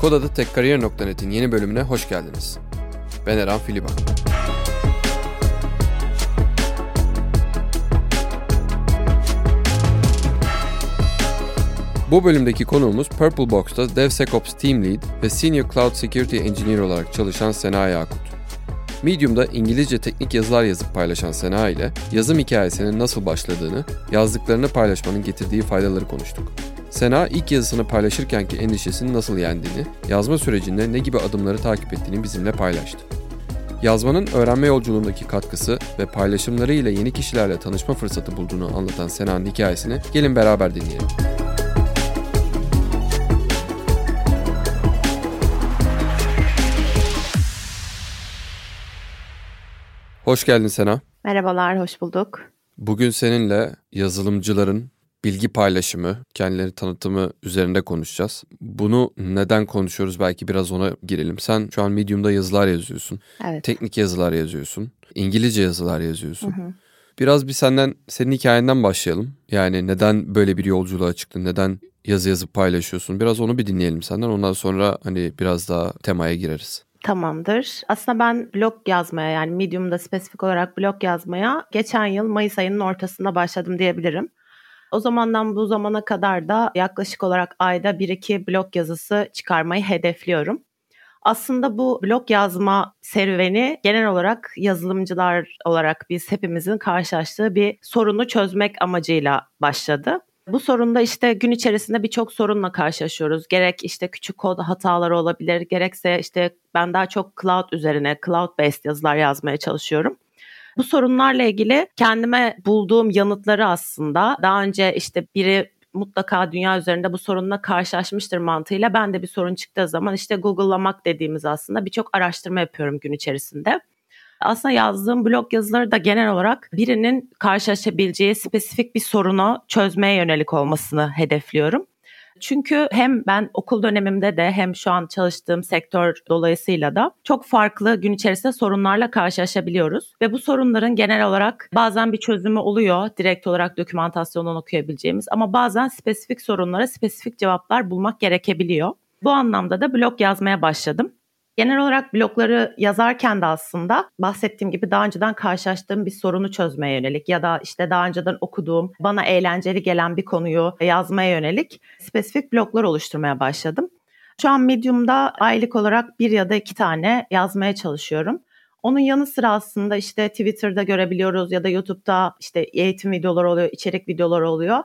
Kodada Tekkariyer.net'in yeni bölümüne hoş geldiniz. Ben Eren Filiban. Bu bölümdeki konuğumuz Purple Box'ta DevSecOps Team Lead ve Senior Cloud Security Engineer olarak çalışan Sena Yakut. Medium'da İngilizce teknik yazılar yazıp paylaşan Sena ile yazım hikayesinin nasıl başladığını, yazdıklarını paylaşmanın getirdiği faydaları konuştuk. Sena ilk yazısını paylaşırkenki endişesini nasıl yendiğini, yazma sürecinde ne gibi adımları takip ettiğini bizimle paylaştı. Yazmanın öğrenme yolculuğundaki katkısı ve paylaşımları ile yeni kişilerle tanışma fırsatı bulduğunu anlatan Sena'nın hikayesini gelin beraber dinleyelim. Hoş geldin Sena. Merhabalar, hoş bulduk. Bugün seninle yazılımcıların bilgi paylaşımı, kendileri tanıtımı üzerinde konuşacağız. Bunu neden konuşuyoruz belki biraz ona girelim. Sen şu an Medium'da yazılar yazıyorsun. Evet. Teknik yazılar yazıyorsun. İngilizce yazılar yazıyorsun. Hı hı. Biraz bir senden, senin hikayenden başlayalım. Yani neden böyle bir yolculuğa çıktın? Neden yazı yazıp paylaşıyorsun? Biraz onu bir dinleyelim senden. Ondan sonra hani biraz daha temaya gireriz. Tamamdır. Aslında ben blog yazmaya yani Medium'da spesifik olarak blog yazmaya geçen yıl Mayıs ayının ortasında başladım diyebilirim. O zamandan bu zamana kadar da yaklaşık olarak ayda 1-2 blog yazısı çıkarmayı hedefliyorum. Aslında bu blog yazma serüveni genel olarak yazılımcılar olarak biz hepimizin karşılaştığı bir sorunu çözmek amacıyla başladı. Bu sorunda işte gün içerisinde birçok sorunla karşılaşıyoruz. Gerek işte küçük kod hataları olabilir, gerekse işte ben daha çok cloud üzerine, cloud based yazılar yazmaya çalışıyorum. Bu sorunlarla ilgili kendime bulduğum yanıtları aslında daha önce işte biri mutlaka dünya üzerinde bu sorunla karşılaşmıştır mantığıyla ben de bir sorun çıktığı zaman işte Google'lamak dediğimiz aslında birçok araştırma yapıyorum gün içerisinde. Aslında yazdığım blog yazıları da genel olarak birinin karşılaşabileceği spesifik bir sorunu çözmeye yönelik olmasını hedefliyorum. Çünkü hem ben okul dönemimde de hem şu an çalıştığım sektör dolayısıyla da çok farklı gün içerisinde sorunlarla karşılaşabiliyoruz. Ve bu sorunların genel olarak bazen bir çözümü oluyor direkt olarak dokümantasyondan okuyabileceğimiz ama bazen spesifik sorunlara spesifik cevaplar bulmak gerekebiliyor. Bu anlamda da blog yazmaya başladım. Genel olarak blogları yazarken de aslında bahsettiğim gibi daha önceden karşılaştığım bir sorunu çözmeye yönelik ya da işte daha önceden okuduğum, bana eğlenceli gelen bir konuyu yazmaya yönelik spesifik bloglar oluşturmaya başladım. Şu an Medium'da aylık olarak bir ya da iki tane yazmaya çalışıyorum. Onun yanı sıra aslında işte Twitter'da görebiliyoruz ya da YouTube'da işte eğitim videoları oluyor, içerik videoları oluyor.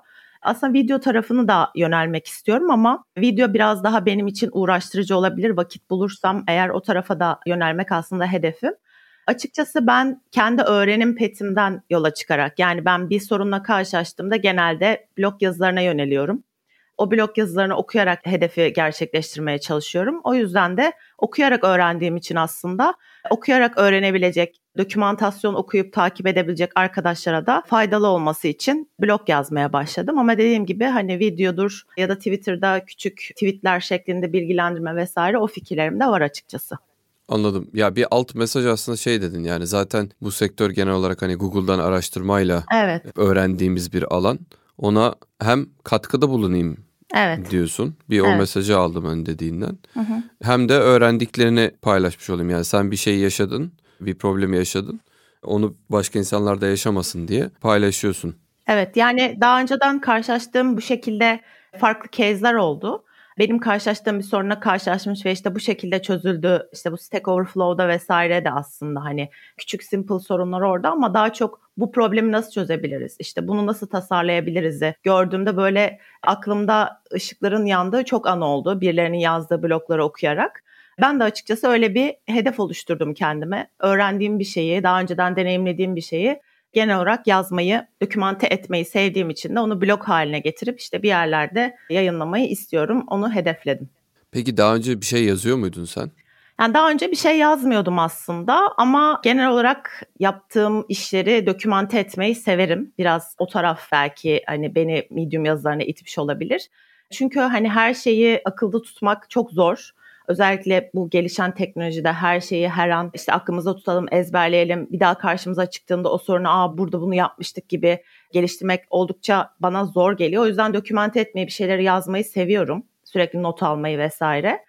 Aslında video tarafını da yönelmek istiyorum ama video biraz daha benim için uğraştırıcı olabilir. Vakit bulursam eğer o tarafa da yönelmek aslında hedefim. Açıkçası ben kendi öğrenim petimden yola çıkarak yani ben bir sorunla karşılaştığımda genelde blog yazılarına yöneliyorum. O blog yazılarını okuyarak hedefi gerçekleştirmeye çalışıyorum. O yüzden de okuyarak öğrendiğim için aslında okuyarak öğrenebilecek, dokümantasyon okuyup takip edebilecek arkadaşlara da faydalı olması için blog yazmaya başladım. Ama dediğim gibi hani videodur ya da Twitter'da küçük tweetler şeklinde bilgilendirme vesaire o fikirlerim de var açıkçası. Anladım. Ya bir alt mesaj aslında şey dedin yani zaten bu sektör genel olarak hani Google'dan araştırmayla evet. öğrendiğimiz bir alan. Ona hem katkıda bulunayım evet. diyorsun. Bir o evet. mesajı aldım ön dediğinden. Hı hı. Hem de öğrendiklerini paylaşmış olayım. Yani sen bir şey yaşadın, bir problemi yaşadın. Onu başka insanlar da yaşamasın diye paylaşıyorsun. Evet yani daha önceden karşılaştığım bu şekilde farklı kezler oldu benim karşılaştığım bir soruna karşılaşmış ve işte bu şekilde çözüldü. İşte bu Stack Overflow'da vesaire de aslında hani küçük simple sorunlar orada ama daha çok bu problemi nasıl çözebiliriz? İşte bunu nasıl tasarlayabiliriz? Gördüğümde böyle aklımda ışıkların yandığı çok an oldu. Birilerinin yazdığı blokları okuyarak. Ben de açıkçası öyle bir hedef oluşturdum kendime. Öğrendiğim bir şeyi, daha önceden deneyimlediğim bir şeyi genel olarak yazmayı, dokümante etmeyi sevdiğim için de onu blog haline getirip işte bir yerlerde yayınlamayı istiyorum. Onu hedefledim. Peki daha önce bir şey yazıyor muydun sen? Yani daha önce bir şey yazmıyordum aslında ama genel olarak yaptığım işleri dokümante etmeyi severim. Biraz o taraf belki hani beni Medium yazılarına itmiş olabilir. Çünkü hani her şeyi akılda tutmak çok zor. Özellikle bu gelişen teknolojide her şeyi her an işte aklımızda tutalım, ezberleyelim. Bir daha karşımıza çıktığında o sorunu aa burada bunu yapmıştık gibi geliştirmek oldukça bana zor geliyor. O yüzden dokümante etmeyi, bir şeyleri yazmayı seviyorum. Sürekli not almayı vesaire.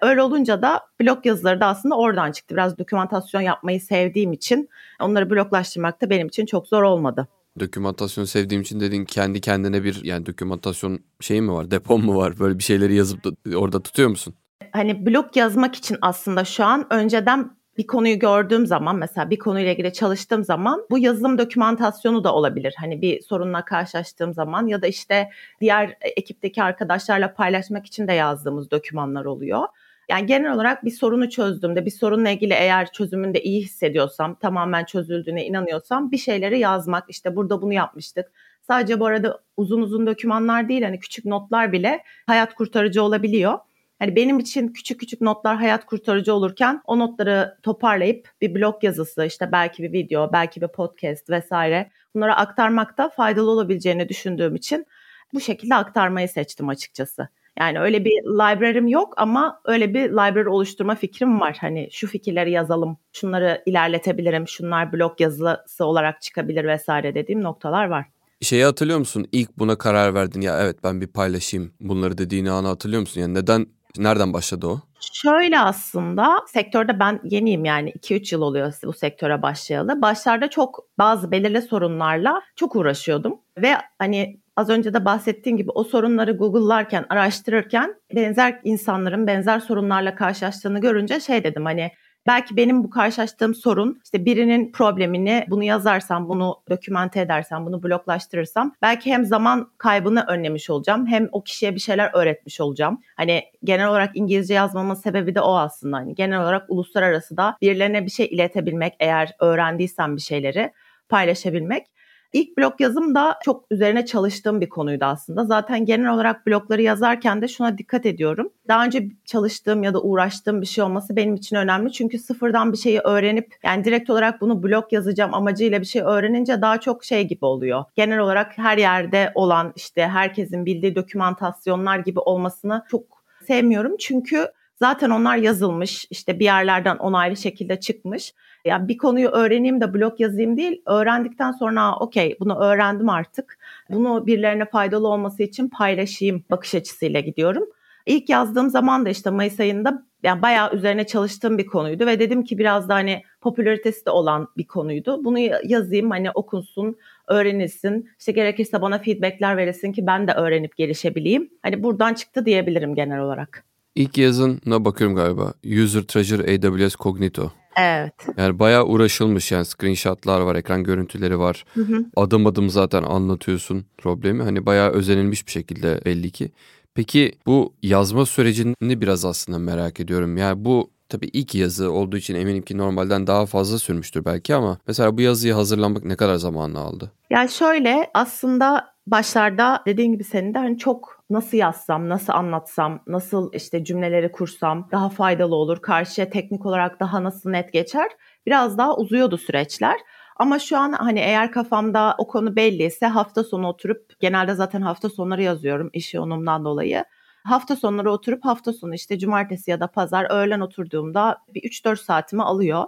Öyle olunca da blog yazıları da aslında oradan çıktı. Biraz dokümantasyon yapmayı sevdiğim için onları bloglaştırmak da benim için çok zor olmadı. Dokümantasyon sevdiğim için dedin kendi kendine bir yani dokümantasyon şeyi mi var, depon mu var? Böyle bir şeyleri yazıp da orada tutuyor musun? Hani blog yazmak için aslında şu an önceden bir konuyu gördüğüm zaman mesela bir konuyla ilgili çalıştığım zaman bu yazılım dokümantasyonu da olabilir. Hani bir sorunla karşılaştığım zaman ya da işte diğer ekipteki arkadaşlarla paylaşmak için de yazdığımız dokümanlar oluyor. Yani genel olarak bir sorunu çözdüğümde, bir sorunla ilgili eğer çözümünde iyi hissediyorsam, tamamen çözüldüğüne inanıyorsam bir şeyleri yazmak, işte burada bunu yapmıştık. Sadece bu arada uzun uzun dokümanlar değil, hani küçük notlar bile hayat kurtarıcı olabiliyor. Hani benim için küçük küçük notlar hayat kurtarıcı olurken o notları toparlayıp bir blog yazısı, işte belki bir video, belki bir podcast vesaire bunlara aktarmakta faydalı olabileceğini düşündüğüm için bu şekilde aktarmayı seçtim açıkçası. Yani öyle bir library'm yok ama öyle bir library oluşturma fikrim var. Hani şu fikirleri yazalım, şunları ilerletebilirim, şunlar blog yazısı olarak çıkabilir vesaire dediğim noktalar var. Şeyi hatırlıyor musun? İlk buna karar verdin ya evet ben bir paylaşayım bunları dediğini anı hatırlıyor musun? Yani neden Nereden başladı o? Şöyle aslında sektörde ben yeniyim yani 2-3 yıl oluyor bu sektöre başlayalı. Başlarda çok bazı belirli sorunlarla çok uğraşıyordum ve hani az önce de bahsettiğim gibi o sorunları Google'larken, araştırırken benzer insanların benzer sorunlarla karşılaştığını görünce şey dedim hani Belki benim bu karşılaştığım sorun işte birinin problemini bunu yazarsam, bunu dokümente edersem, bunu bloklaştırırsam belki hem zaman kaybını önlemiş olacağım hem o kişiye bir şeyler öğretmiş olacağım. Hani genel olarak İngilizce yazmamın sebebi de o aslında. Hani genel olarak uluslararası da birilerine bir şey iletebilmek eğer öğrendiysem bir şeyleri paylaşabilmek. İlk blog yazım da çok üzerine çalıştığım bir konuydu aslında. Zaten genel olarak blogları yazarken de şuna dikkat ediyorum. Daha önce çalıştığım ya da uğraştığım bir şey olması benim için önemli. Çünkü sıfırdan bir şeyi öğrenip yani direkt olarak bunu blog yazacağım amacıyla bir şey öğrenince daha çok şey gibi oluyor. Genel olarak her yerde olan işte herkesin bildiği dokümantasyonlar gibi olmasını çok sevmiyorum. Çünkü Zaten onlar yazılmış, işte bir yerlerden onaylı şekilde çıkmış. Yani bir konuyu öğreneyim de blog yazayım değil, öğrendikten sonra okey bunu öğrendim artık. Bunu birilerine faydalı olması için paylaşayım bakış açısıyla gidiyorum. İlk yazdığım zaman da işte Mayıs ayında yani bayağı üzerine çalıştığım bir konuydu ve dedim ki biraz da hani popülaritesi de olan bir konuydu. Bunu yazayım hani okunsun, öğrenilsin. İşte gerekirse bana feedbackler verilsin ki ben de öğrenip gelişebileyim. Hani buradan çıktı diyebilirim genel olarak. İlk yazına bakıyorum galiba. User Treasure AWS Cognito. Evet. Yani bayağı uğraşılmış yani screenshotlar var, ekran görüntüleri var. Hı hı. Adım adım zaten anlatıyorsun problemi. Hani bayağı özenilmiş bir şekilde belli ki. Peki bu yazma sürecini biraz aslında merak ediyorum. Yani bu tabii ilk yazı olduğu için eminim ki normalden daha fazla sürmüştür belki ama mesela bu yazıyı hazırlamak ne kadar zamanını aldı? Yani şöyle aslında başlarda dediğin gibi senin de hani çok nasıl yazsam, nasıl anlatsam, nasıl işte cümleleri kursam daha faydalı olur, karşıya teknik olarak daha nasıl net geçer biraz daha uzuyordu süreçler. Ama şu an hani eğer kafamda o konu belliyse hafta sonu oturup genelde zaten hafta sonları yazıyorum iş yoğunluğumdan dolayı. Hafta sonları oturup hafta sonu işte cumartesi ya da pazar öğlen oturduğumda bir 3-4 saatimi alıyor.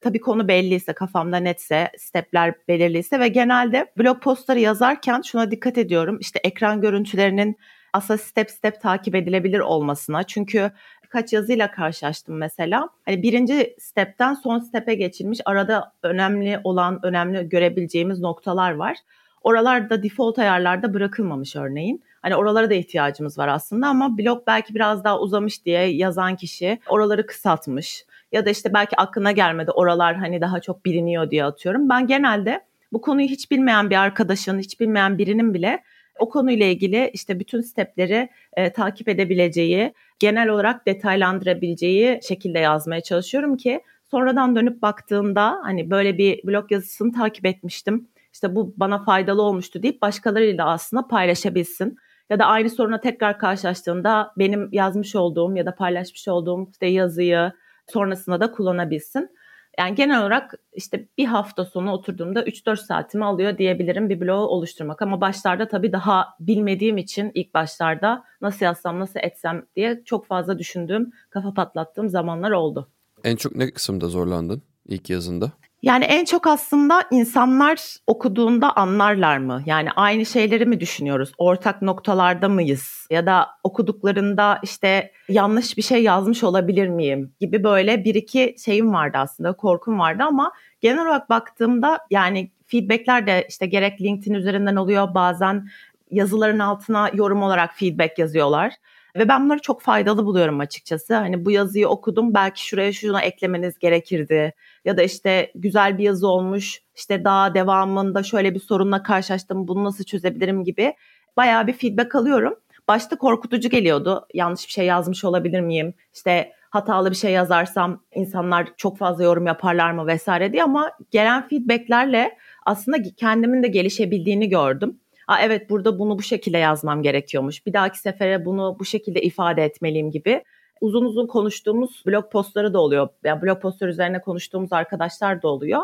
Tabii konu belliyse, kafamda netse, stepler belirliyse ve genelde blog postları yazarken şuna dikkat ediyorum. İşte ekran görüntülerinin aslında step step takip edilebilir olmasına. Çünkü birkaç yazıyla karşılaştım mesela. Hani birinci stepten son stepe geçilmiş arada önemli olan, önemli görebileceğimiz noktalar var. Oralar da default ayarlarda bırakılmamış örneğin. Hani oralara da ihtiyacımız var aslında ama blog belki biraz daha uzamış diye yazan kişi oraları kısaltmış. Ya da işte belki aklına gelmedi oralar hani daha çok biliniyor diye atıyorum. Ben genelde bu konuyu hiç bilmeyen bir arkadaşın, hiç bilmeyen birinin bile o konuyla ilgili işte bütün stepleri e, takip edebileceği, genel olarak detaylandırabileceği şekilde yazmaya çalışıyorum ki sonradan dönüp baktığında hani böyle bir blog yazısını takip etmiştim. İşte bu bana faydalı olmuştu deyip başkalarıyla aslında paylaşabilsin. Ya da aynı soruna tekrar karşılaştığında benim yazmış olduğum ya da paylaşmış olduğum işte yazıyı sonrasında da kullanabilsin. Yani genel olarak işte bir hafta sonu oturduğumda 3-4 saatimi alıyor diyebilirim bir blog oluşturmak. Ama başlarda tabii daha bilmediğim için ilk başlarda nasıl yazsam, nasıl etsem diye çok fazla düşündüğüm, kafa patlattığım zamanlar oldu. En çok ne kısımda zorlandın ilk yazında? Yani en çok aslında insanlar okuduğunda anlarlar mı? Yani aynı şeyleri mi düşünüyoruz? Ortak noktalarda mıyız? Ya da okuduklarında işte yanlış bir şey yazmış olabilir miyim? Gibi böyle bir iki şeyim vardı aslında, korkum vardı ama genel olarak baktığımda yani feedbackler de işte gerek LinkedIn üzerinden oluyor bazen yazıların altına yorum olarak feedback yazıyorlar. Ve ben bunları çok faydalı buluyorum açıkçası. Hani bu yazıyı okudum belki şuraya şuna eklemeniz gerekirdi. Ya da işte güzel bir yazı olmuş işte daha devamında şöyle bir sorunla karşılaştım bunu nasıl çözebilirim gibi bayağı bir feedback alıyorum. Başta korkutucu geliyordu. Yanlış bir şey yazmış olabilir miyim? İşte hatalı bir şey yazarsam insanlar çok fazla yorum yaparlar mı vesaire diye ama gelen feedbacklerle aslında kendimin de gelişebildiğini gördüm. Aa, evet burada bunu bu şekilde yazmam gerekiyormuş. Bir dahaki sefere bunu bu şekilde ifade etmeliyim gibi uzun uzun konuştuğumuz blog postları da oluyor. Yani blog postları üzerine konuştuğumuz arkadaşlar da oluyor.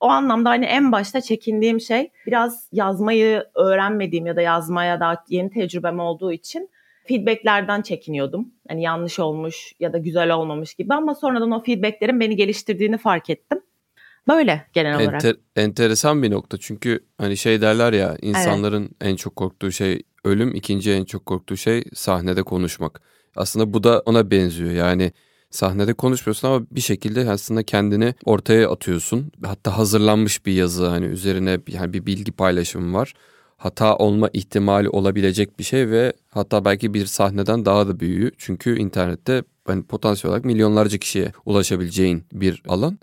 O anlamda hani en başta çekindiğim şey biraz yazmayı öğrenmediğim ya da yazmaya daha yeni tecrübem olduğu için feedbacklerden çekiniyordum. Hani yanlış olmuş ya da güzel olmamış gibi ama sonradan o feedbacklerin beni geliştirdiğini fark ettim. Böyle genel olarak. Enter, enteresan bir nokta çünkü hani şey derler ya insanların evet. en çok korktuğu şey ölüm, ikinci en çok korktuğu şey sahnede konuşmak. Aslında bu da ona benziyor yani sahnede konuşmuyorsun ama bir şekilde aslında kendini ortaya atıyorsun. Hatta hazırlanmış bir yazı hani üzerine yani bir bilgi paylaşımı var. Hata olma ihtimali olabilecek bir şey ve hatta belki bir sahneden daha da büyüğü. Çünkü internette hani potansiyel olarak milyonlarca kişiye ulaşabileceğin bir alan.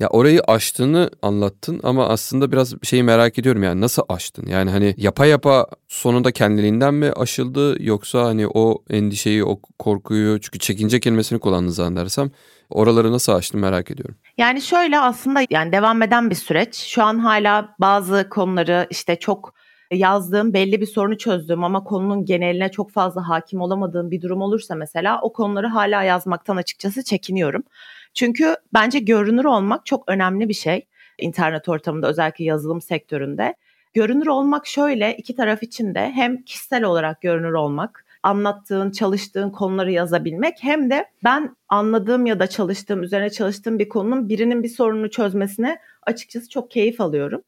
Ya orayı aştığını anlattın ama aslında biraz şeyi merak ediyorum yani nasıl aştın? Yani hani yapa yapa sonunda kendiliğinden mi aşıldı yoksa hani o endişeyi, o korkuyu çünkü çekince kelimesini kullandın zannedersem oraları nasıl aştın merak ediyorum. Yani şöyle aslında yani devam eden bir süreç. Şu an hala bazı konuları işte çok yazdığım belli bir sorunu çözdüğüm ama konunun geneline çok fazla hakim olamadığım bir durum olursa mesela o konuları hala yazmaktan açıkçası çekiniyorum. Çünkü bence görünür olmak çok önemli bir şey internet ortamında özellikle yazılım sektöründe. Görünür olmak şöyle iki taraf için de hem kişisel olarak görünür olmak, anlattığın, çalıştığın konuları yazabilmek hem de ben anladığım ya da çalıştığım, üzerine çalıştığım bir konunun birinin bir sorununu çözmesine açıkçası çok keyif alıyorum.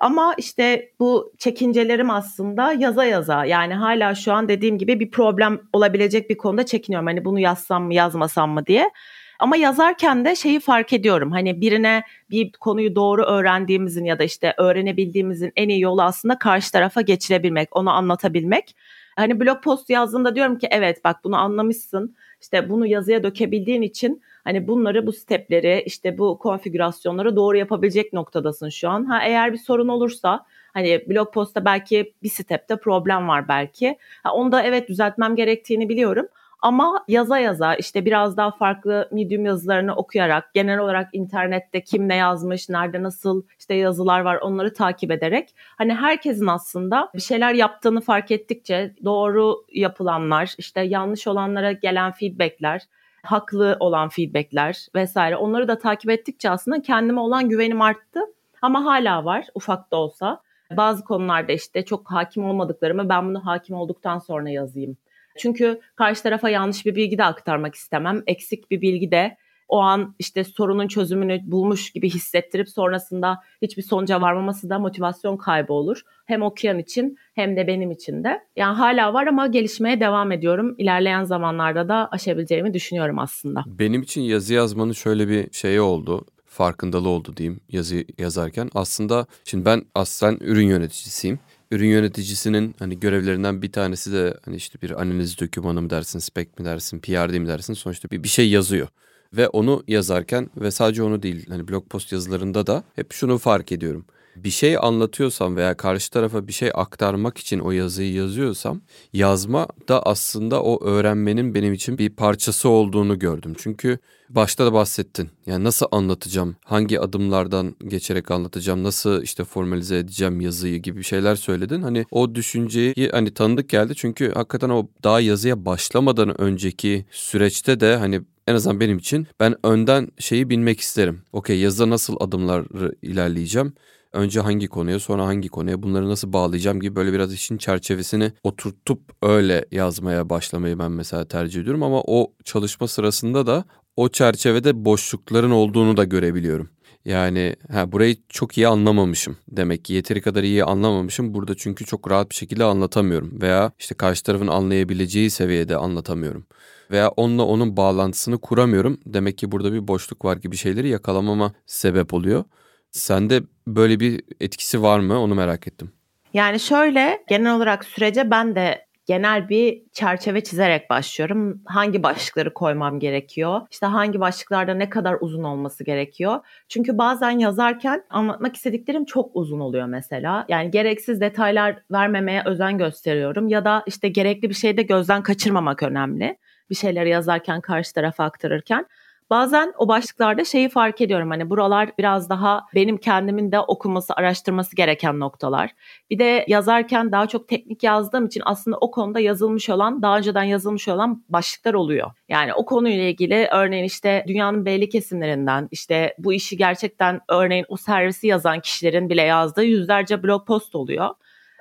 Ama işte bu çekincelerim aslında yaza yaza yani hala şu an dediğim gibi bir problem olabilecek bir konuda çekiniyorum. Hani bunu yazsam mı yazmasam mı diye. Ama yazarken de şeyi fark ediyorum. Hani birine bir konuyu doğru öğrendiğimizin ya da işte öğrenebildiğimizin en iyi yolu aslında karşı tarafa geçirebilmek, onu anlatabilmek. Hani blog post yazdığında diyorum ki evet bak bunu anlamışsın. İşte bunu yazıya dökebildiğin için hani bunları bu stepleri işte bu konfigürasyonları doğru yapabilecek noktadasın şu an. Ha eğer bir sorun olursa hani blog postta belki bir stepte problem var belki. Ha, onu da evet düzeltmem gerektiğini biliyorum. Ama yaza yaza işte biraz daha farklı medium yazılarını okuyarak genel olarak internette kim ne yazmış, nerede nasıl işte yazılar var onları takip ederek hani herkesin aslında bir şeyler yaptığını fark ettikçe doğru yapılanlar, işte yanlış olanlara gelen feedbackler, haklı olan feedbackler vesaire onları da takip ettikçe aslında kendime olan güvenim arttı. Ama hala var ufak da olsa. Bazı konularda işte çok hakim olmadıklarımı ben bunu hakim olduktan sonra yazayım çünkü karşı tarafa yanlış bir bilgi de aktarmak istemem. Eksik bir bilgi de o an işte sorunun çözümünü bulmuş gibi hissettirip sonrasında hiçbir sonuca varmaması da motivasyon kaybı olur. Hem okuyan için hem de benim için de. Yani hala var ama gelişmeye devam ediyorum. İlerleyen zamanlarda da aşabileceğimi düşünüyorum aslında. Benim için yazı yazmanın şöyle bir şeyi oldu farkındalığı oldu diyeyim yazı yazarken. Aslında şimdi ben aslen ürün yöneticisiyim ürün yöneticisinin hani görevlerinden bir tanesi de hani işte bir analiz dokümanı mı dersin, spec mi dersin, PRD mi dersin sonuçta bir, bir şey yazıyor. Ve onu yazarken ve sadece onu değil hani blog post yazılarında da hep şunu fark ediyorum bir şey anlatıyorsam veya karşı tarafa bir şey aktarmak için o yazıyı yazıyorsam yazma da aslında o öğrenmenin benim için bir parçası olduğunu gördüm. Çünkü başta da bahsettin. Yani nasıl anlatacağım? Hangi adımlardan geçerek anlatacağım? Nasıl işte formalize edeceğim yazıyı gibi şeyler söyledin. Hani o düşünceyi hani tanıdık geldi. Çünkü hakikaten o daha yazıya başlamadan önceki süreçte de hani en azından benim için ben önden şeyi bilmek isterim. Okey yazıda nasıl adımları ilerleyeceğim? Önce hangi konuya sonra hangi konuya bunları nasıl bağlayacağım gibi böyle biraz işin çerçevesini oturtup öyle yazmaya başlamayı ben mesela tercih ediyorum ama o çalışma sırasında da o çerçevede boşlukların olduğunu da görebiliyorum. Yani ha, burayı çok iyi anlamamışım. Demek ki yeteri kadar iyi anlamamışım. Burada çünkü çok rahat bir şekilde anlatamıyorum. Veya işte karşı tarafın anlayabileceği seviyede anlatamıyorum. Veya onunla onun bağlantısını kuramıyorum. Demek ki burada bir boşluk var gibi şeyleri yakalamama sebep oluyor. Sende böyle bir etkisi var mı onu merak ettim. Yani şöyle genel olarak sürece ben de genel bir çerçeve çizerek başlıyorum. Hangi başlıkları koymam gerekiyor? İşte hangi başlıklarda ne kadar uzun olması gerekiyor? Çünkü bazen yazarken anlatmak istediklerim çok uzun oluyor mesela. Yani gereksiz detaylar vermemeye özen gösteriyorum ya da işte gerekli bir şeyi de gözden kaçırmamak önemli. Bir şeyleri yazarken karşı tarafa aktarırken. Bazen o başlıklarda şeyi fark ediyorum hani buralar biraz daha benim kendimin de okuması, araştırması gereken noktalar. Bir de yazarken daha çok teknik yazdığım için aslında o konuda yazılmış olan, daha önceden yazılmış olan başlıklar oluyor. Yani o konuyla ilgili örneğin işte dünyanın belli kesimlerinden işte bu işi gerçekten örneğin o servisi yazan kişilerin bile yazdığı yüzlerce blog post oluyor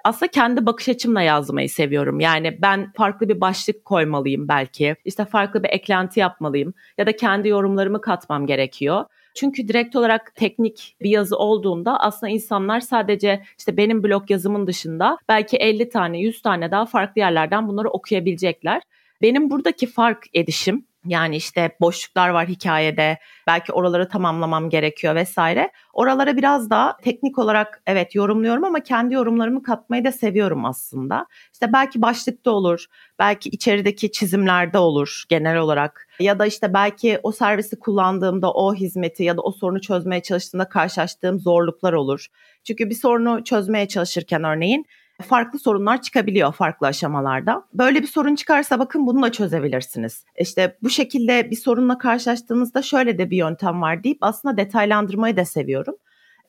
aslında kendi bakış açımla yazmayı seviyorum. Yani ben farklı bir başlık koymalıyım belki. İşte farklı bir eklenti yapmalıyım ya da kendi yorumlarımı katmam gerekiyor. Çünkü direkt olarak teknik bir yazı olduğunda aslında insanlar sadece işte benim blog yazımın dışında belki 50 tane 100 tane daha farklı yerlerden bunları okuyabilecekler. Benim buradaki fark edişim yani işte boşluklar var hikayede. Belki oraları tamamlamam gerekiyor vesaire. Oralara biraz daha teknik olarak evet yorumluyorum ama kendi yorumlarımı katmayı da seviyorum aslında. İşte belki başlıkta olur, belki içerideki çizimlerde olur genel olarak. Ya da işte belki o servisi kullandığımda o hizmeti ya da o sorunu çözmeye çalıştığımda karşılaştığım zorluklar olur. Çünkü bir sorunu çözmeye çalışırken örneğin farklı sorunlar çıkabiliyor farklı aşamalarda. Böyle bir sorun çıkarsa bakın bunu da çözebilirsiniz. İşte bu şekilde bir sorunla karşılaştığınızda şöyle de bir yöntem var deyip aslında detaylandırmayı da seviyorum.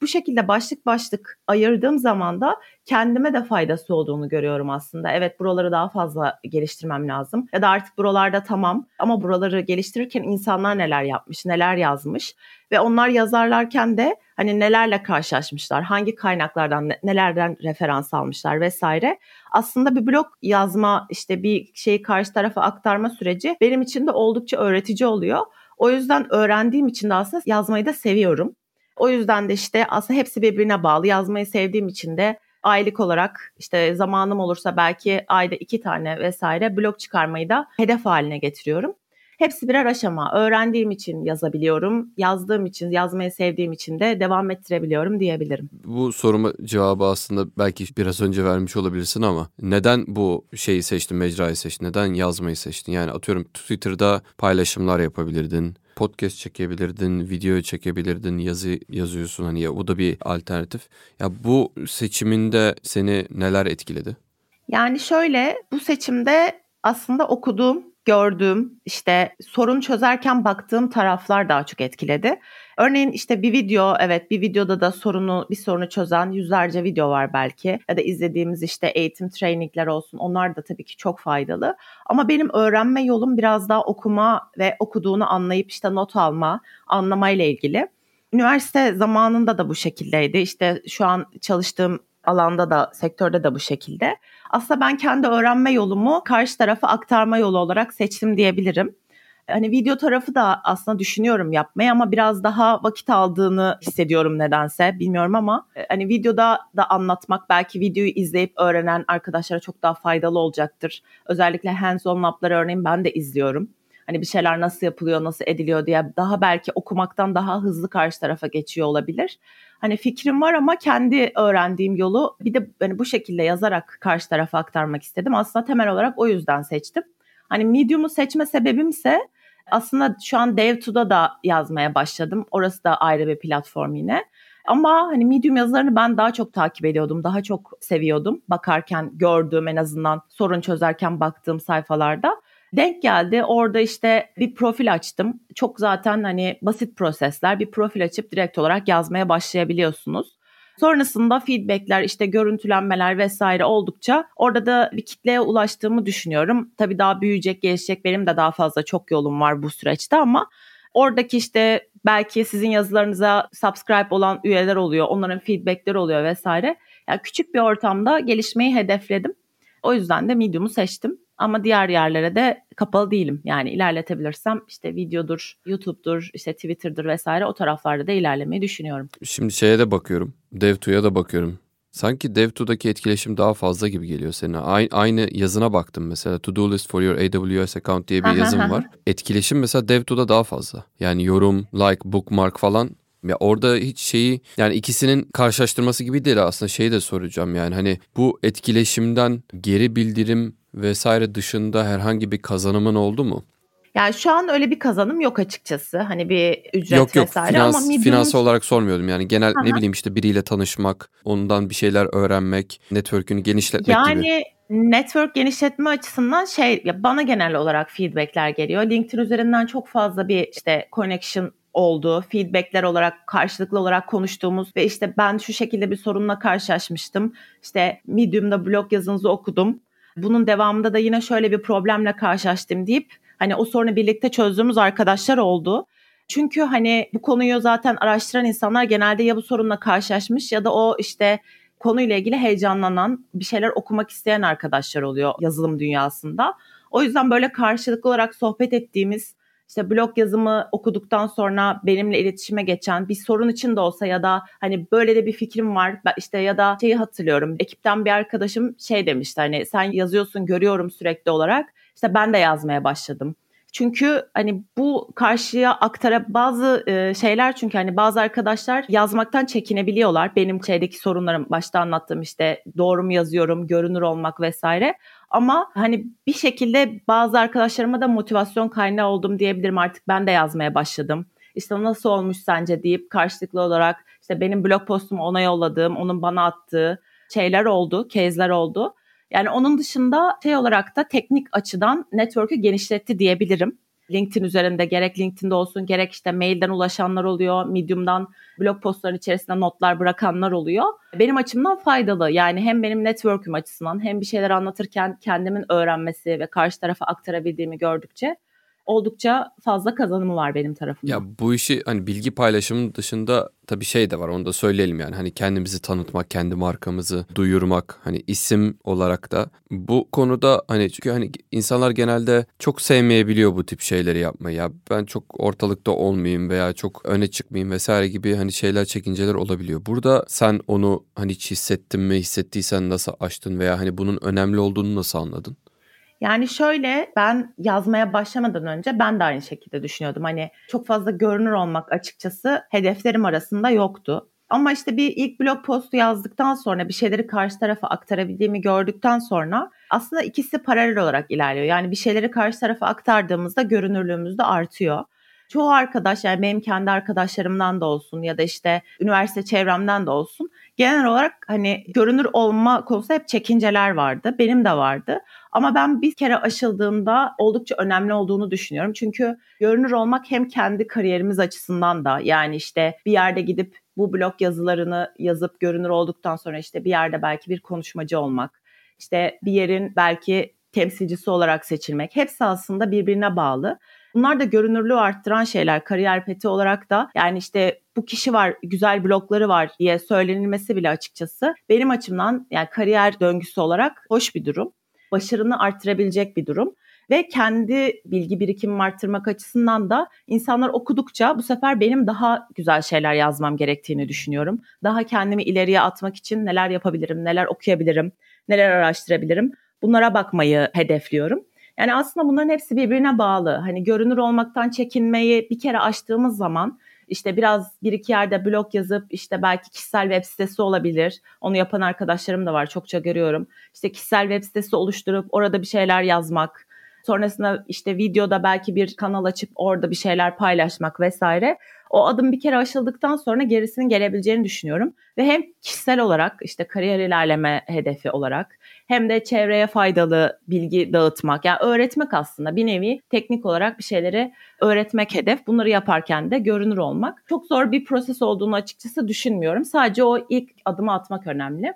Bu şekilde başlık başlık ayırdığım zaman da kendime de faydası olduğunu görüyorum aslında. Evet buraları daha fazla geliştirmem lazım. Ya da artık buralarda tamam ama buraları geliştirirken insanlar neler yapmış, neler yazmış ve onlar yazarlarken de hani nelerle karşılaşmışlar, hangi kaynaklardan nelerden referans almışlar vesaire. Aslında bir blog yazma işte bir şeyi karşı tarafa aktarma süreci benim için de oldukça öğretici oluyor. O yüzden öğrendiğim için de aslında yazmayı da seviyorum. O yüzden de işte aslında hepsi birbirine bağlı. Yazmayı sevdiğim için de aylık olarak işte zamanım olursa belki ayda iki tane vesaire blog çıkarmayı da hedef haline getiriyorum. Hepsi birer aşama. Öğrendiğim için yazabiliyorum. Yazdığım için, yazmayı sevdiğim için de devam ettirebiliyorum diyebilirim. Bu soruma cevabı aslında belki biraz önce vermiş olabilirsin ama neden bu şeyi seçtin, mecrayı seçtin? Neden yazmayı seçtin? Yani atıyorum Twitter'da paylaşımlar yapabilirdin podcast çekebilirdin, video çekebilirdin, yazı yazıyorsun hani ya o da bir alternatif. Ya bu seçiminde seni neler etkiledi? Yani şöyle bu seçimde aslında okuduğum gördüğüm, işte sorun çözerken baktığım taraflar daha çok etkiledi. Örneğin işte bir video, evet bir videoda da sorunu bir sorunu çözen yüzlerce video var belki. Ya da izlediğimiz işte eğitim trainingler olsun. Onlar da tabii ki çok faydalı. Ama benim öğrenme yolum biraz daha okuma ve okuduğunu anlayıp işte not alma, anlamayla ilgili. Üniversite zamanında da bu şekildeydi. İşte şu an çalıştığım alanda da sektörde de bu şekilde. Aslında ben kendi öğrenme yolumu karşı tarafa aktarma yolu olarak seçtim diyebilirim. Hani video tarafı da aslında düşünüyorum yapmayı ama biraz daha vakit aldığını hissediyorum nedense bilmiyorum ama e, hani videoda da anlatmak belki videoyu izleyip öğrenen arkadaşlara çok daha faydalı olacaktır. Özellikle hands-on lab'ları örneğin ben de izliyorum. Hani bir şeyler nasıl yapılıyor, nasıl ediliyor diye daha belki okumaktan daha hızlı karşı tarafa geçiyor olabilir. Hani fikrim var ama kendi öğrendiğim yolu bir de hani bu şekilde yazarak karşı tarafa aktarmak istedim. Aslında temel olarak o yüzden seçtim. Hani Medium'u seçme sebebimse aslında şu an Dev2'da da yazmaya başladım. Orası da ayrı bir platform yine. Ama hani Medium yazılarını ben daha çok takip ediyordum. Daha çok seviyordum. Bakarken gördüğüm en azından sorun çözerken baktığım sayfalarda. Denk geldi. Orada işte bir profil açtım. Çok zaten hani basit prosesler. Bir profil açıp direkt olarak yazmaya başlayabiliyorsunuz. Sonrasında feedbackler, işte görüntülenmeler vesaire oldukça orada da bir kitleye ulaştığımı düşünüyorum. Tabii daha büyüyecek, gelişecek benim de daha fazla çok yolum var bu süreçte ama oradaki işte belki sizin yazılarınıza subscribe olan üyeler oluyor, onların feedbackleri oluyor vesaire. Yani küçük bir ortamda gelişmeyi hedefledim. O yüzden de Medium'u seçtim. Ama diğer yerlere de kapalı değilim. Yani ilerletebilirsem işte videodur, YouTube'dur, işte Twitter'dır vesaire o taraflarda da ilerlemeyi düşünüyorum. Şimdi şeye de bakıyorum. DevTo'ya da bakıyorum. Sanki DevTo'daki etkileşim daha fazla gibi geliyor senin. Aynı, aynı yazına baktım mesela. To do list for your AWS account diye bir yazım var. Etkileşim mesela DevTo'da daha fazla. Yani yorum, like, bookmark falan ya orada hiç şeyi yani ikisinin karşılaştırması gibi değil aslında şeyi de soracağım yani hani bu etkileşimden geri bildirim vesaire dışında herhangi bir kazanımın oldu mu? Yani şu an öyle bir kazanım yok açıkçası. Hani bir ücret yok, yok, vesaire finans, ama Medium'un... finansal olarak sormuyordum. Yani genel Aha. ne bileyim işte biriyle tanışmak, ondan bir şeyler öğrenmek, network'ünü genişletmek yani, gibi. Yani network genişletme açısından şey ya bana genel olarak feedbackler geliyor. LinkedIn üzerinden çok fazla bir işte connection oldu. Feedbackler olarak karşılıklı olarak konuştuğumuz ve işte ben şu şekilde bir sorunla karşılaşmıştım. İşte Medium'da blog yazınızı okudum. Bunun devamında da yine şöyle bir problemle karşılaştım deyip hani o sorunu birlikte çözdüğümüz arkadaşlar oldu. Çünkü hani bu konuyu zaten araştıran insanlar genelde ya bu sorunla karşılaşmış ya da o işte konuyla ilgili heyecanlanan, bir şeyler okumak isteyen arkadaşlar oluyor yazılım dünyasında. O yüzden böyle karşılıklı olarak sohbet ettiğimiz işte blog yazımı okuduktan sonra benimle iletişime geçen bir sorun için de olsa ya da hani böyle de bir fikrim var işte ya da şeyi hatırlıyorum ekipten bir arkadaşım şey demişti hani sen yazıyorsun görüyorum sürekli olarak işte ben de yazmaya başladım. Çünkü hani bu karşıya aktara bazı e, şeyler çünkü hani bazı arkadaşlar yazmaktan çekinebiliyorlar. Benim şeydeki sorunlarım başta anlattığım işte doğru mu yazıyorum, görünür olmak vesaire. Ama hani bir şekilde bazı arkadaşlarıma da motivasyon kaynağı oldum diyebilirim artık ben de yazmaya başladım. İşte nasıl olmuş sence deyip karşılıklı olarak işte benim blog postumu ona yolladığım, onun bana attığı şeyler oldu, kezler oldu. Yani onun dışında şey olarak da teknik açıdan network'ü genişletti diyebilirim. LinkedIn üzerinde gerek LinkedIn'de olsun gerek işte mailden ulaşanlar oluyor, Medium'dan blog postların içerisinde notlar bırakanlar oluyor. Benim açımdan faydalı. Yani hem benim network'üm açısından hem bir şeyler anlatırken kendimin öğrenmesi ve karşı tarafa aktarabildiğimi gördükçe oldukça fazla kazanımı var benim tarafımdan. Ya bu işi hani bilgi paylaşımının dışında tabii şey de var onu da söyleyelim yani hani kendimizi tanıtmak, kendi markamızı duyurmak hani isim olarak da bu konuda hani çünkü hani insanlar genelde çok sevmeyebiliyor bu tip şeyleri yapmayı. Ya ben çok ortalıkta olmayayım veya çok öne çıkmayayım vesaire gibi hani şeyler çekinceler olabiliyor. Burada sen onu hani hiç hissettin mi, hissettiysen nasıl açtın veya hani bunun önemli olduğunu nasıl anladın? Yani şöyle ben yazmaya başlamadan önce ben de aynı şekilde düşünüyordum. Hani çok fazla görünür olmak açıkçası hedeflerim arasında yoktu. Ama işte bir ilk blog postu yazdıktan sonra bir şeyleri karşı tarafa aktarabildiğimi gördükten sonra aslında ikisi paralel olarak ilerliyor. Yani bir şeyleri karşı tarafa aktardığımızda görünürlüğümüz de artıyor. Çoğu arkadaş yani benim kendi arkadaşlarımdan da olsun ya da işte üniversite çevremden de olsun genel olarak hani görünür olma konusunda hep çekinceler vardı. Benim de vardı. Ama ben bir kere aşıldığında oldukça önemli olduğunu düşünüyorum. Çünkü görünür olmak hem kendi kariyerimiz açısından da yani işte bir yerde gidip bu blog yazılarını yazıp görünür olduktan sonra işte bir yerde belki bir konuşmacı olmak, işte bir yerin belki temsilcisi olarak seçilmek hepsi aslında birbirine bağlı. Bunlar da görünürlüğü arttıran şeyler kariyer peti olarak da yani işte bu kişi var güzel blogları var diye söylenilmesi bile açıkçası benim açımdan yani kariyer döngüsü olarak hoş bir durum. Başarını arttırabilecek bir durum ve kendi bilgi birikimimi arttırmak açısından da insanlar okudukça bu sefer benim daha güzel şeyler yazmam gerektiğini düşünüyorum. Daha kendimi ileriye atmak için neler yapabilirim, neler okuyabilirim, neler araştırabilirim bunlara bakmayı hedefliyorum. Yani aslında bunların hepsi birbirine bağlı. Hani görünür olmaktan çekinmeyi bir kere açtığımız zaman işte biraz bir iki yerde blog yazıp işte belki kişisel web sitesi olabilir. Onu yapan arkadaşlarım da var çokça görüyorum. İşte kişisel web sitesi oluşturup orada bir şeyler yazmak. Sonrasında işte videoda belki bir kanal açıp orada bir şeyler paylaşmak vesaire. O adım bir kere aşıldıktan sonra gerisinin gelebileceğini düşünüyorum. Ve hem kişisel olarak işte kariyer ilerleme hedefi olarak hem de çevreye faydalı bilgi dağıtmak. Yani öğretmek aslında bir nevi teknik olarak bir şeyleri öğretmek hedef. Bunları yaparken de görünür olmak. Çok zor bir proses olduğunu açıkçası düşünmüyorum. Sadece o ilk adımı atmak önemli.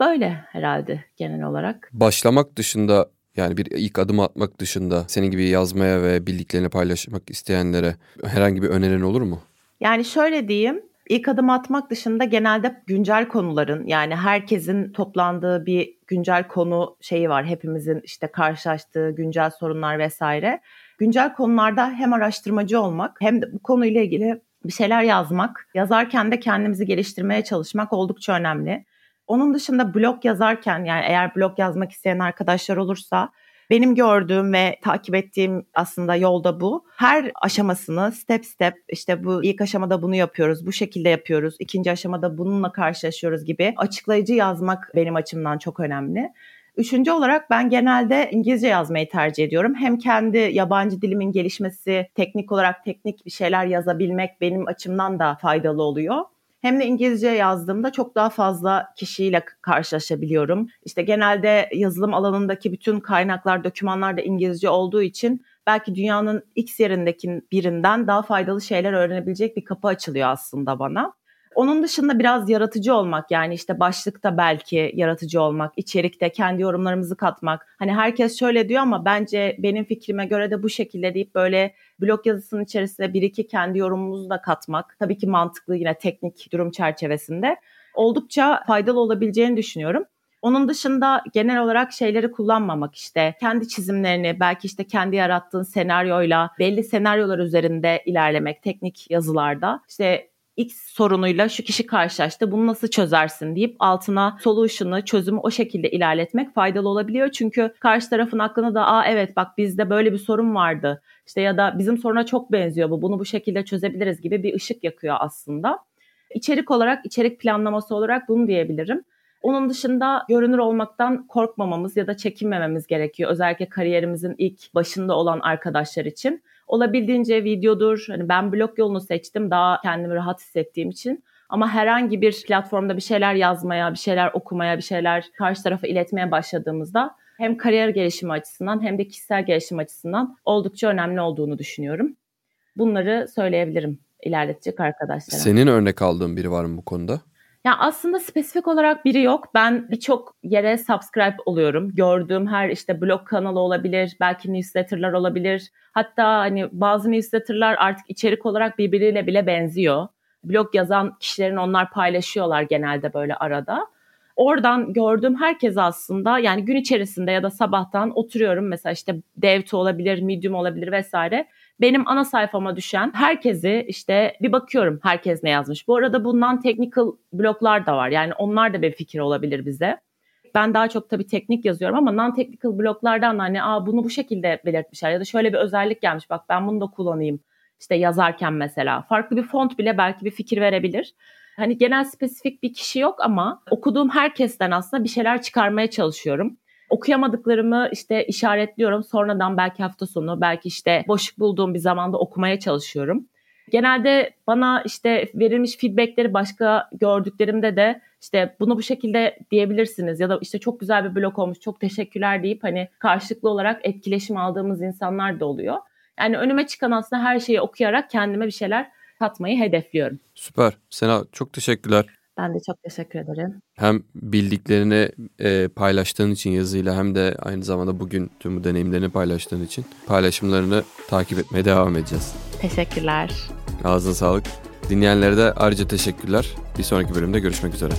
Böyle herhalde genel olarak. Başlamak dışında yani bir ilk adım atmak dışında senin gibi yazmaya ve bildiklerini paylaşmak isteyenlere herhangi bir önerin olur mu? Yani şöyle diyeyim, İlk adım atmak dışında genelde güncel konuların yani herkesin toplandığı bir güncel konu şeyi var. Hepimizin işte karşılaştığı güncel sorunlar vesaire. Güncel konularda hem araştırmacı olmak hem de bu konuyla ilgili bir şeyler yazmak, yazarken de kendimizi geliştirmeye çalışmak oldukça önemli. Onun dışında blog yazarken yani eğer blog yazmak isteyen arkadaşlar olursa benim gördüğüm ve takip ettiğim aslında yolda bu. Her aşamasını step step işte bu ilk aşamada bunu yapıyoruz, bu şekilde yapıyoruz, ikinci aşamada bununla karşılaşıyoruz gibi açıklayıcı yazmak benim açımdan çok önemli. Üçüncü olarak ben genelde İngilizce yazmayı tercih ediyorum. Hem kendi yabancı dilimin gelişmesi, teknik olarak teknik bir şeyler yazabilmek benim açımdan da faydalı oluyor hem de İngilizce yazdığımda çok daha fazla kişiyle karşılaşabiliyorum. İşte genelde yazılım alanındaki bütün kaynaklar, dokümanlar da İngilizce olduğu için belki dünyanın X yerindeki birinden daha faydalı şeyler öğrenebilecek bir kapı açılıyor aslında bana. Onun dışında biraz yaratıcı olmak yani işte başlıkta belki yaratıcı olmak, içerikte kendi yorumlarımızı katmak. Hani herkes şöyle diyor ama bence benim fikrime göre de bu şekilde deyip böyle blog yazısının içerisine bir iki kendi yorumumuzu da katmak. Tabii ki mantıklı yine teknik durum çerçevesinde oldukça faydalı olabileceğini düşünüyorum. Onun dışında genel olarak şeyleri kullanmamak işte kendi çizimlerini belki işte kendi yarattığın senaryoyla belli senaryolar üzerinde ilerlemek teknik yazılarda işte X sorunuyla şu kişi karşılaştı bunu nasıl çözersin deyip altına solution'ı çözümü o şekilde ilerletmek faydalı olabiliyor. Çünkü karşı tarafın aklına da aa evet bak bizde böyle bir sorun vardı işte ya da bizim soruna çok benziyor bu bunu bu şekilde çözebiliriz gibi bir ışık yakıyor aslında. İçerik olarak içerik planlaması olarak bunu diyebilirim. Onun dışında görünür olmaktan korkmamamız ya da çekinmememiz gerekiyor. Özellikle kariyerimizin ilk başında olan arkadaşlar için olabildiğince videodur. Hani ben blog yolunu seçtim daha kendimi rahat hissettiğim için. Ama herhangi bir platformda bir şeyler yazmaya, bir şeyler okumaya, bir şeyler karşı tarafa iletmeye başladığımızda hem kariyer gelişimi açısından hem de kişisel gelişim açısından oldukça önemli olduğunu düşünüyorum. Bunları söyleyebilirim ilerletecek arkadaşlara. Senin örnek aldığın biri var mı bu konuda? Ya aslında spesifik olarak biri yok. Ben birçok yere subscribe oluyorum. Gördüğüm her işte blog kanalı olabilir, belki newsletterlar olabilir. Hatta hani bazı newsletterlar artık içerik olarak birbiriyle bile benziyor. Blog yazan kişilerin onlar paylaşıyorlar genelde böyle arada. Oradan gördüğüm herkes aslında yani gün içerisinde ya da sabahtan oturuyorum mesela işte Devto olabilir, Medium olabilir vesaire benim ana sayfama düşen herkesi işte bir bakıyorum herkes ne yazmış. Bu arada bundan technical bloklar da var. Yani onlar da bir fikir olabilir bize. Ben daha çok tabii teknik yazıyorum ama non-technical bloklardan hani Aa, bunu bu şekilde belirtmişler ya da şöyle bir özellik gelmiş bak ben bunu da kullanayım işte yazarken mesela. Farklı bir font bile belki bir fikir verebilir. Hani genel spesifik bir kişi yok ama okuduğum herkesten aslında bir şeyler çıkarmaya çalışıyorum. Okuyamadıklarımı işte işaretliyorum. Sonradan belki hafta sonu, belki işte boşluk bulduğum bir zamanda okumaya çalışıyorum. Genelde bana işte verilmiş feedbackleri başka gördüklerimde de işte bunu bu şekilde diyebilirsiniz ya da işte çok güzel bir blog olmuş çok teşekkürler deyip hani karşılıklı olarak etkileşim aldığımız insanlar da oluyor. Yani önüme çıkan aslında her şeyi okuyarak kendime bir şeyler katmayı hedefliyorum. Süper. Sena çok teşekkürler. Ben de çok teşekkür ederim. Hem bildiklerini e, paylaştığın için yazıyla hem de aynı zamanda bugün tüm bu deneyimlerini paylaştığın için paylaşımlarını takip etmeye devam edeceğiz. Teşekkürler. Ağzına sağlık. Dinleyenlere de ayrıca teşekkürler. Bir sonraki bölümde görüşmek üzere.